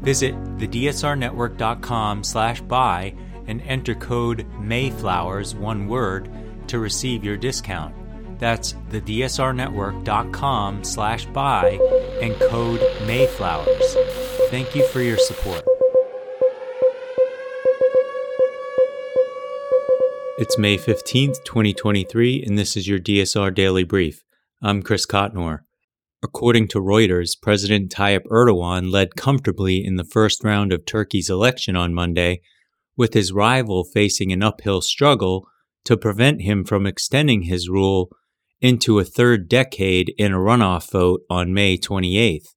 Visit thedsrnetwork.com slash buy and enter code Mayflowers, one word, to receive your discount. That's thedsrnetwork.com slash buy and code Mayflowers. Thank you for your support. It's May 15th, 2023, and this is your DSR Daily Brief. I'm Chris Cotnor. According to Reuters, President Tayyip Erdogan led comfortably in the first round of Turkey's election on Monday, with his rival facing an uphill struggle to prevent him from extending his rule into a third decade in a runoff vote on May 28th.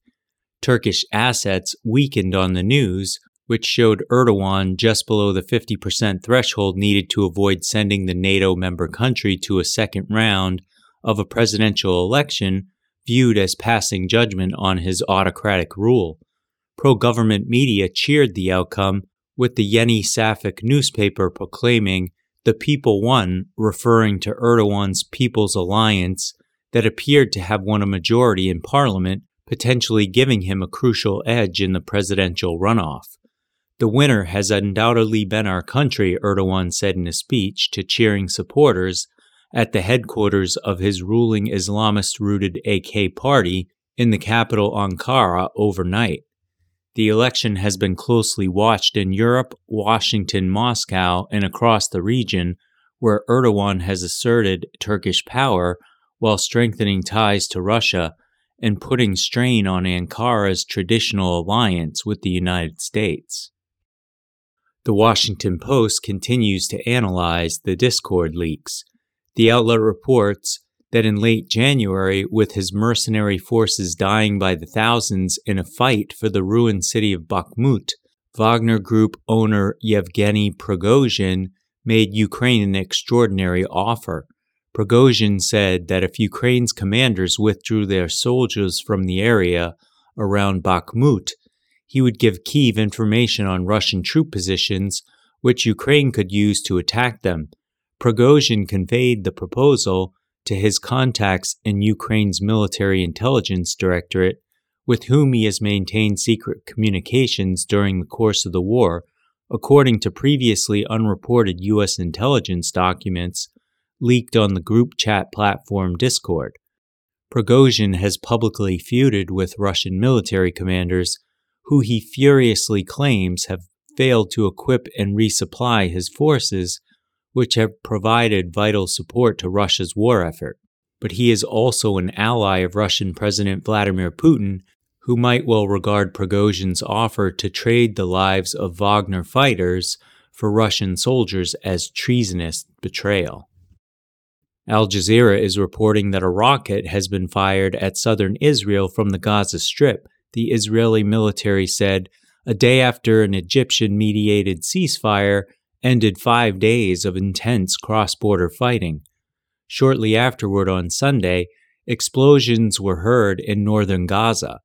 Turkish assets weakened on the news, which showed Erdogan just below the 50% threshold needed to avoid sending the NATO member country to a second round of a presidential election viewed as passing judgment on his autocratic rule. Pro government media cheered the outcome, with the Yeni Safak newspaper proclaiming the people won, referring to Erdogan's People's Alliance that appeared to have won a majority in parliament, potentially giving him a crucial edge in the presidential runoff. The winner has undoubtedly been our country, Erdogan said in a speech to cheering supporters at the headquarters of his ruling Islamist rooted AK party in the capital Ankara overnight. The election has been closely watched in Europe, Washington, Moscow, and across the region, where Erdogan has asserted Turkish power while strengthening ties to Russia and putting strain on Ankara's traditional alliance with the United States. The Washington Post continues to analyze the Discord leaks, the outlet reports that in late January, with his mercenary forces dying by the thousands in a fight for the ruined city of Bakhmut, Wagner Group owner Yevgeny Prigozhin made Ukraine an extraordinary offer. Prigozhin said that if Ukraine's commanders withdrew their soldiers from the area around Bakhmut, he would give Kiev information on Russian troop positions which Ukraine could use to attack them. Prigozhin conveyed the proposal to his contacts in Ukraine's military intelligence directorate, with whom he has maintained secret communications during the course of the war, according to previously unreported U.S. intelligence documents leaked on the group chat platform Discord. Prigozhin has publicly feuded with Russian military commanders, who he furiously claims have failed to equip and resupply his forces which have provided vital support to Russia's war effort. But he is also an ally of Russian President Vladimir Putin, who might well regard Prigozhin's offer to trade the lives of Wagner fighters for Russian soldiers as treasonous betrayal. Al Jazeera is reporting that a rocket has been fired at southern Israel from the Gaza Strip, the Israeli military said, a day after an Egyptian mediated ceasefire ended five days of intense cross border fighting. Shortly afterward on Sunday, explosions were heard in northern Gaza.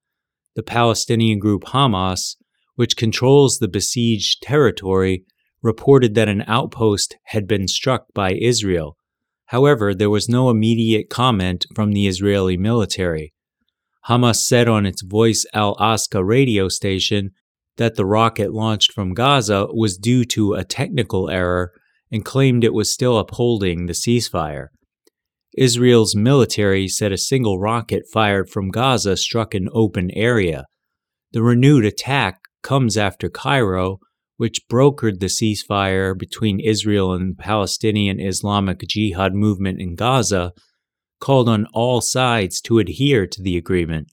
The Palestinian group Hamas, which controls the besieged territory, reported that an outpost had been struck by Israel. However, there was no immediate comment from the Israeli military. Hamas said on its Voice al Aqsa radio station that the rocket launched from Gaza was due to a technical error and claimed it was still upholding the ceasefire. Israel's military said a single rocket fired from Gaza struck an open area. The renewed attack comes after Cairo, which brokered the ceasefire between Israel and the Palestinian Islamic Jihad movement in Gaza, called on all sides to adhere to the agreement.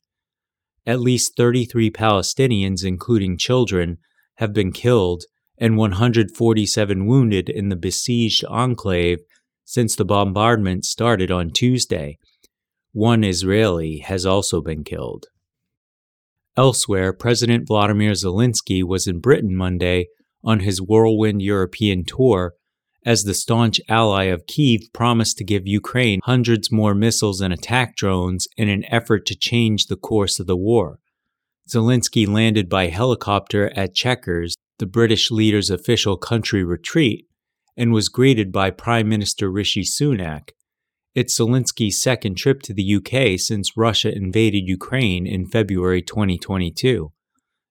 At least 33 Palestinians, including children, have been killed and 147 wounded in the besieged enclave since the bombardment started on Tuesday. One Israeli has also been killed. Elsewhere, President Vladimir Zelensky was in Britain Monday on his whirlwind European tour as the staunch ally of Kiev promised to give Ukraine hundreds more missiles and attack drones in an effort to change the course of the war. Zelensky landed by helicopter at Chequers, the British leader's official country retreat, and was greeted by Prime Minister Rishi Sunak. It's Zelensky's second trip to the UK since Russia invaded Ukraine in February 2022.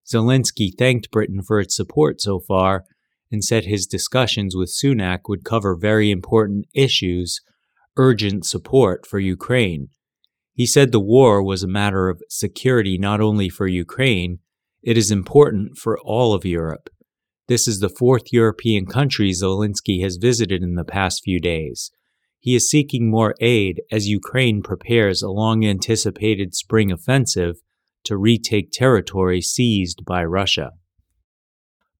Zelensky thanked Britain for its support so far and said his discussions with Sunak would cover very important issues, urgent support for Ukraine. He said the war was a matter of security not only for Ukraine, it is important for all of Europe. This is the fourth European country Zelensky has visited in the past few days. He is seeking more aid as Ukraine prepares a long anticipated spring offensive to retake territory seized by Russia.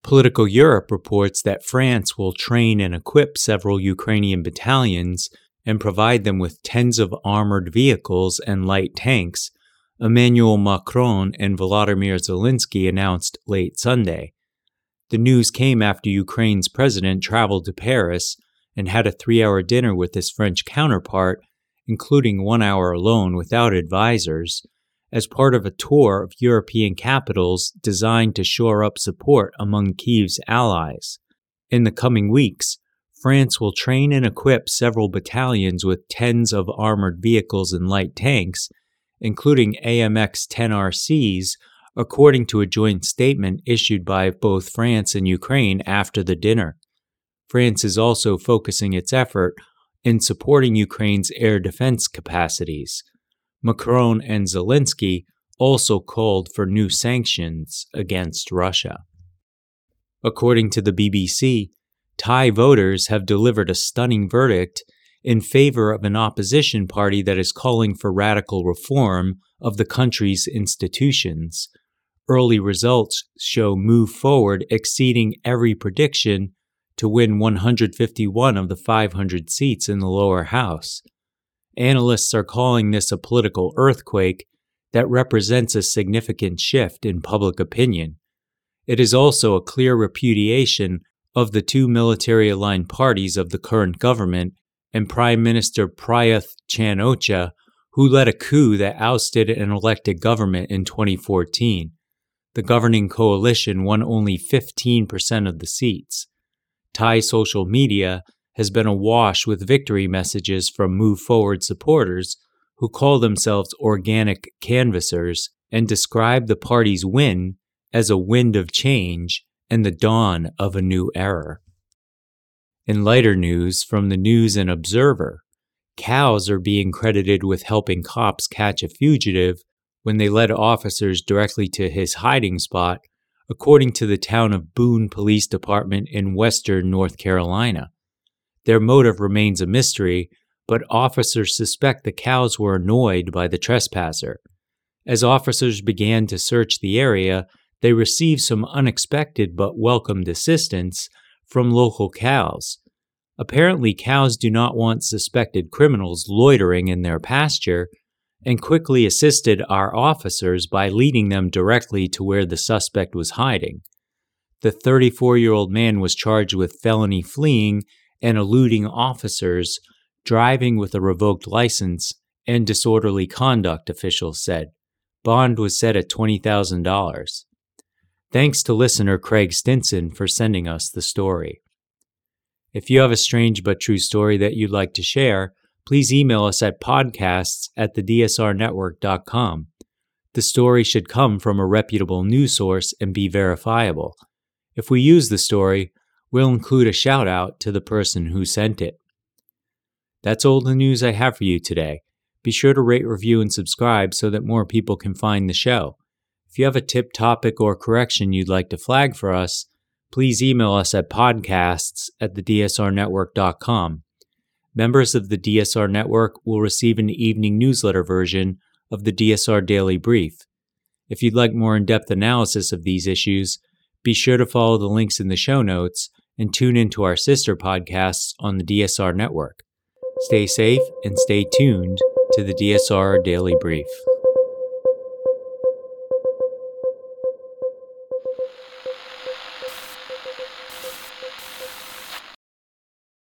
Politico Europe reports that France will train and equip several Ukrainian battalions and provide them with tens of armored vehicles and light tanks, Emmanuel Macron and Volodymyr Zelensky announced late Sunday. The news came after Ukraine's president traveled to Paris and had a three hour dinner with his French counterpart, including one hour alone without advisers, as part of a tour of European capitals designed to shore up support among Kiev's allies. In the coming weeks, France will train and equip several battalions with tens of armored vehicles and light tanks, including AMX 10RCs, according to a joint statement issued by both France and Ukraine after the dinner. France is also focusing its effort in supporting Ukraine's air defense capacities. Macron and Zelensky also called for new sanctions against Russia. According to the BBC, Thai voters have delivered a stunning verdict in favor of an opposition party that is calling for radical reform of the country's institutions. Early results show Move Forward exceeding every prediction to win 151 of the 500 seats in the lower house. Analysts are calling this a political earthquake that represents a significant shift in public opinion. It is also a clear repudiation of the two military aligned parties of the current government and Prime Minister Prayuth Chan-ocha, who led a coup that ousted an elected government in 2014. The governing coalition won only 15% of the seats. Thai social media has been awash with victory messages from Move Forward supporters who call themselves organic canvassers and describe the party's win as a wind of change and the dawn of a new era. In lighter news from the News and Observer, cows are being credited with helping cops catch a fugitive when they led officers directly to his hiding spot, according to the town of Boone Police Department in western North Carolina. Their motive remains a mystery, but officers suspect the cows were annoyed by the trespasser. As officers began to search the area, they received some unexpected but welcomed assistance from local cows. Apparently, cows do not want suspected criminals loitering in their pasture and quickly assisted our officers by leading them directly to where the suspect was hiding. The 34 year old man was charged with felony fleeing and eluding officers, driving with a revoked license, and disorderly conduct, officials said. Bond was set at $20,000. Thanks to listener Craig Stinson for sending us the story. If you have a strange but true story that you'd like to share, please email us at podcasts at thedsrnetwork.com. The story should come from a reputable news source and be verifiable. If we use the story, We'll include a shout out to the person who sent it. That's all the news I have for you today. Be sure to rate, review, and subscribe so that more people can find the show. If you have a tip, topic, or correction you'd like to flag for us, please email us at podcasts at thedsrnetwork.com. Members of the DSR Network will receive an evening newsletter version of the DSR Daily Brief. If you'd like more in depth analysis of these issues, be sure to follow the links in the show notes and tune into our sister podcasts on the DSR network. Stay safe and stay tuned to the DSR Daily Brief.